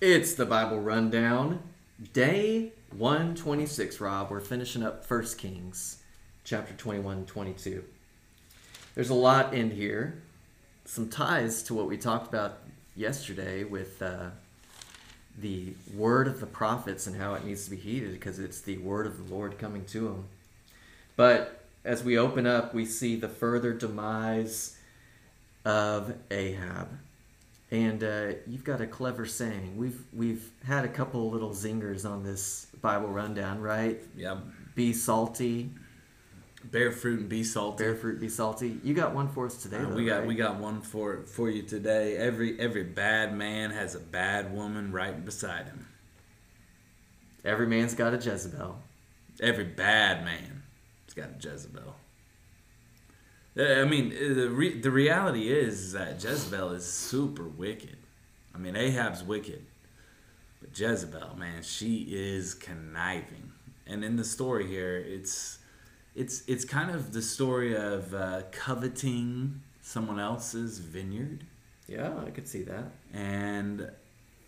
It's the Bible Rundown, day 126, Rob. We're finishing up 1 Kings, chapter 21 22. There's a lot in here, some ties to what we talked about yesterday with uh, the word of the prophets and how it needs to be heeded because it's the word of the Lord coming to them. But as we open up, we see the further demise of Ahab. And uh, you've got a clever saying. We've we've had a couple little zingers on this Bible rundown, right? Yeah. Be salty, Bear fruit and be salty. bear fruit, be salty. You got one for us today, Uh, though, we got right? we got one for for you today. Every every bad man has a bad woman right beside him. Every man's got a Jezebel. Every bad man has got a Jezebel. I mean, uh, the re- the reality is that Jezebel is super wicked. I mean, Ahab's wicked, but Jezebel, man, she is conniving. And in the story here, it's it's it's kind of the story of uh, coveting someone else's vineyard, Yeah, I could see that. and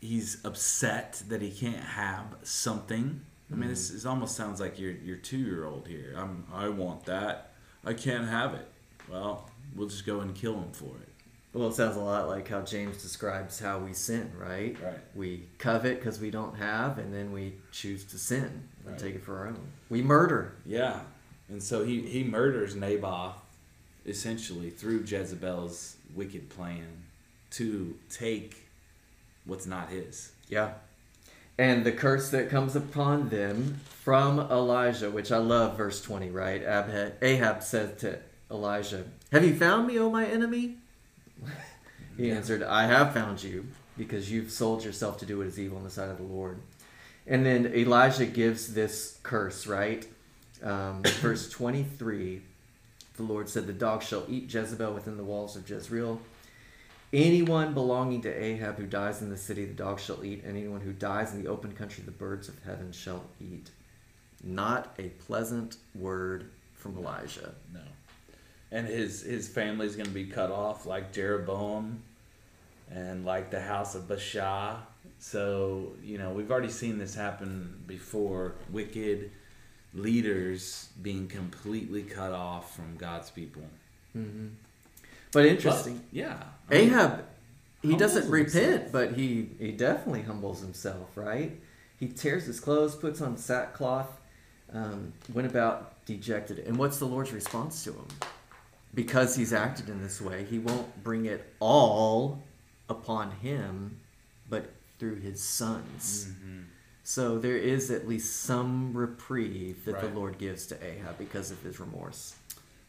he's upset that he can't have something. I mean, this it almost sounds like your your two year old here. I'm I want that. I can't have it. Well, we'll just go and kill him for it. Well, it sounds a lot like how James describes how we sin, right? Right. We covet because we don't have, and then we choose to sin and Right. take it for our own. We murder. Yeah, and so he he murders Naboth essentially through Jezebel's wicked plan to take what's not his. Yeah. And the curse that comes upon them from Elijah, which I love verse 20, right? Ahab, said to Elijah, Have you found me, O my enemy? he answered, I have found you, because you've sold yourself to do what is evil in the sight of the Lord. And then Elijah gives this curse, right? Um, verse 23 The Lord said, The dog shall eat Jezebel within the walls of Jezreel. Anyone belonging to Ahab who dies in the city, the dog shall eat, and anyone who dies in the open country, the birds of heaven shall eat. Not a pleasant word from Elijah. No. And his his family's going to be cut off like Jeroboam and like the house of Baasha. So, you know, we've already seen this happen before. Wicked leaders being completely cut off from God's people. Mm-hmm. But interesting. But, yeah. I mean, Ahab, he doesn't repent, himself. but he, he definitely humbles himself, right? He tears his clothes, puts on sackcloth, um, went about dejected. And what's the Lord's response to him? Because he's acted in this way, he won't bring it all upon him, but through his sons. mhm. So there is at least some reprieve that Right. the Lord gives to Ahab because of his remorse.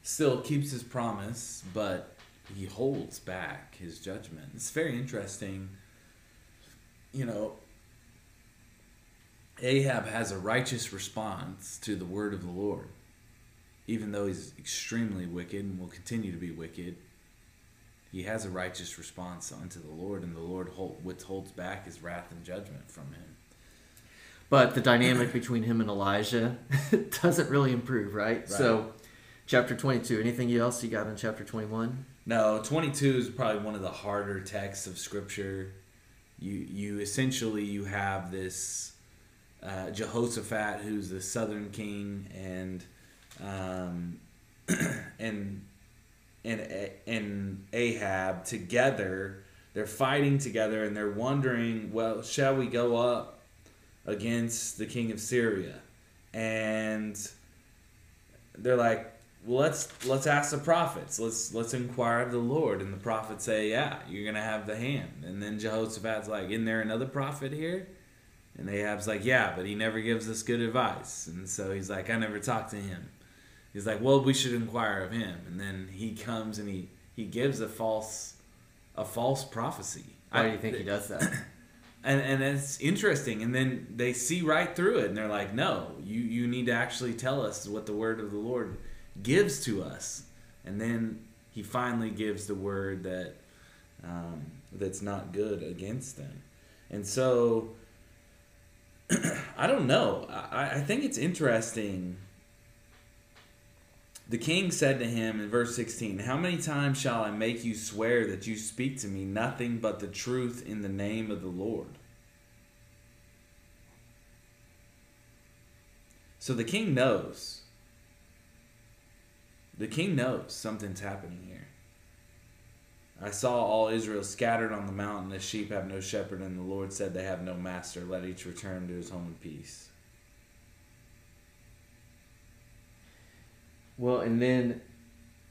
Still keeps his promise, but he holds back his judgment. It's very interesting. You know, Ahab has a righteous response to the word of the Lord, even though he's extremely wicked and will continue to be wicked. He has a righteous response unto the Lord, and the Lord hold, withholds back his wrath and judgment from him. But the dynamic between him and Elijah doesn't really improve, right? So, chapter 22, anything else you got in chapter 21? No, 22 is probably one of the harder texts of scripture. You you essentially you have this uh, Jehoshaphat who's the southern king and um, and and and Ahab together. They're fighting together and they're wondering, well, shall we go up against the king of Syria? And they're like, well, let's let's ask the prophets. Let's let's inquire of the Lord. And the prophets say, yeah, you're gonna have the hand. And then Jehoshaphat's like, isn't there another prophet here? And Ahab's like, yeah, but he never gives us good advice. And so he's like, I never talked to him. He's like, well, we should inquire of him. And then he comes and he he gives a false a false prophecy. Why do you think he does that? and and it's interesting and then they see right through it and they're like no you you need to actually tell us what the word of the lord gives to us and then he finally gives the word that um, that's not good against them and so i don't know I, I think it's interesting the king said to him in verse 16, How many times shall I make you swear that you speak to me nothing but the truth in the name of the Lord? So the king knows. The king knows something's happening here. I saw all Israel scattered on the mountain the sheep have no shepherd, and the Lord said they have no master. Let each return to his home in peace. Well, and then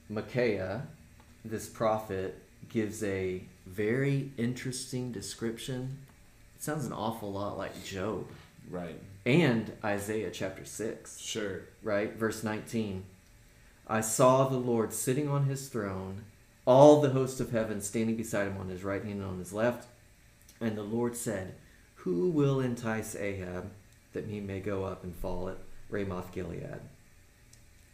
Micaiah, this prophet, gives a very interesting description. It sounds an awful lot like Job Right. and Isaiah chapter 6, Sure. right? Verse 19. I saw the Lord sitting on his throne, all the hosts of heaven standing beside him on his right hand and on his left. And the Lord said, Who will entice Ahab that he may go up and fall at Ramoth Gilead?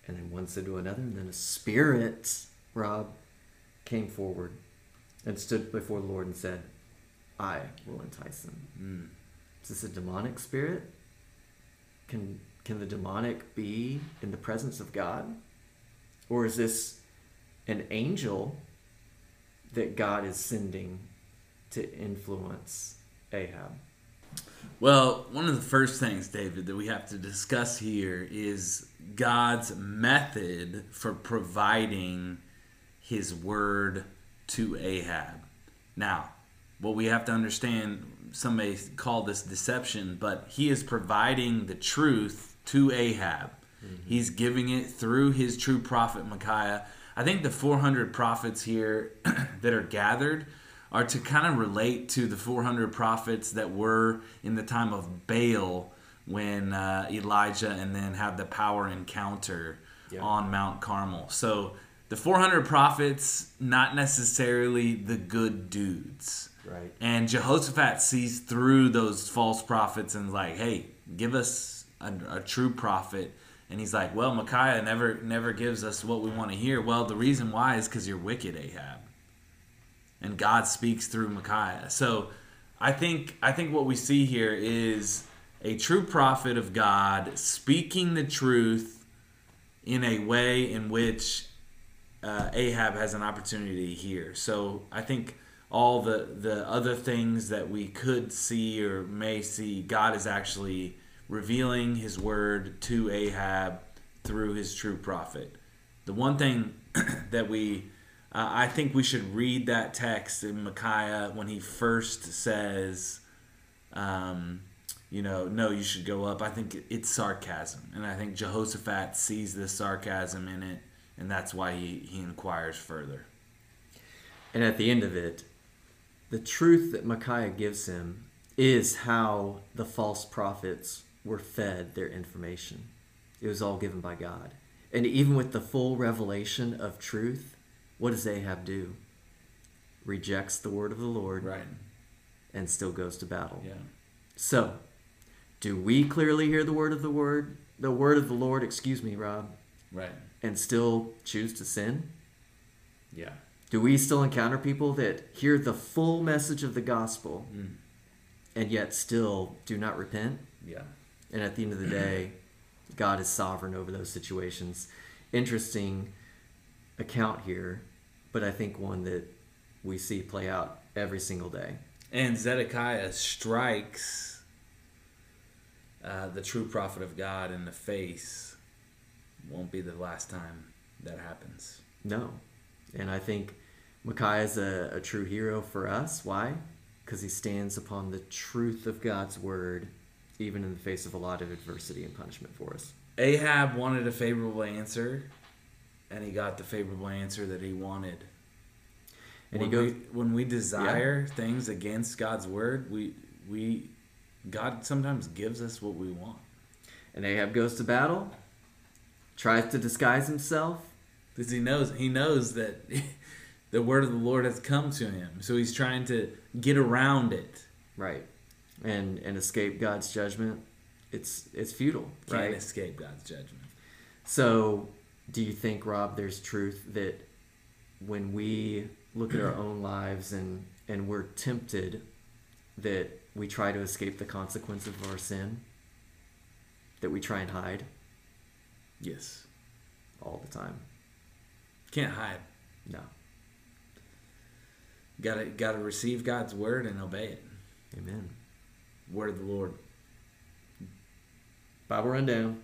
And then one said to another, and then a spirit, Rob, came forward and stood before the Lord and said, I will entice him. Mm. Is this a demonic spirit? Can can the demonic be in the presence of God? Or is this an angel that God is sending to influence Ahab? Well, one of the first things, David, that we have to discuss here is God's method for providing his word to Ahab. Now, what we have to understand, some may call this deception, but he is providing the truth to Ahab. Mm-hmm. He's giving it through his true prophet Micaiah. I think the 400 prophets here that are gathered are to kind of relate to the 400 prophets that were in the time of Baal when uh, Elijah and then had the power encounter Yeah. on Mount Carmel. So the 400 prophets, not necessarily the good dudes. Right. And Jehoshaphat sees through those false prophets and is like, hey, give us a, a true prophet. And he's like, well, Micaiah never never gives us what we want to hear. Well, the reason why is because you're wicked, Ahab. And God speaks through Micaiah. So I think I think what we see here is a true prophet of God speaking the truth in a way in which uh, Ahab has an opportunity to hear. So I think all the the other things that we could see or may see, God is actually revealing His word to Ahab through His true prophet. The one thing that we uh, I think we should read that text in Micaiah when he first says, um, you know, no, you should go up. I think it's sarcasm. And I think Jehoshaphat sees this sarcasm in it, and that's why he, he inquires further. And at the end of it, the truth that Micaiah gives him is how the false prophets were fed their information. It was all given by God. And even with the full revelation of truth, what does Ahab do? Rejects the word of the Lord Right. and still goes to battle. Yeah. So, do we clearly hear the word of the word, the word of the Lord, excuse me, Rob, Right. and still choose to sin? Yeah. Do we still encounter people that hear the full message of the gospel Mm. and yet still do not repent? Yeah. And at the end of the day, God is sovereign over those situations. Interesting account here, but I think one that we see play out every single day. And Zedekiah strikes uh, the true prophet of God in the face. Won't be the last time that happens. No. And I think Micaiah is a, a true hero for us. Why? Because he stands upon the truth of God's word, even in the face of a lot of adversity and punishment for us. Ahab wanted a favorable answer, and he got the favorable answer that he wanted. And when he goes, we, when we desire things against God's word, we we God sometimes gives us what we want. and Ahab goes to battle, tries to disguise himself. because he knows he knows that the word of the Lord has come to him. So he's trying to get around it. Right. And and escape God's judgment. It's it's futile, Can't right? escape God's judgment. So, do you think, Rob, there's truth that when we look at our own lives and and we're tempted that we try to escape the consequence of our sin, that we try and hide Yes, all the time? can't hide. No. Got to got to receive God's word and obey it. Amen. Word of the Lord. Bible rundown.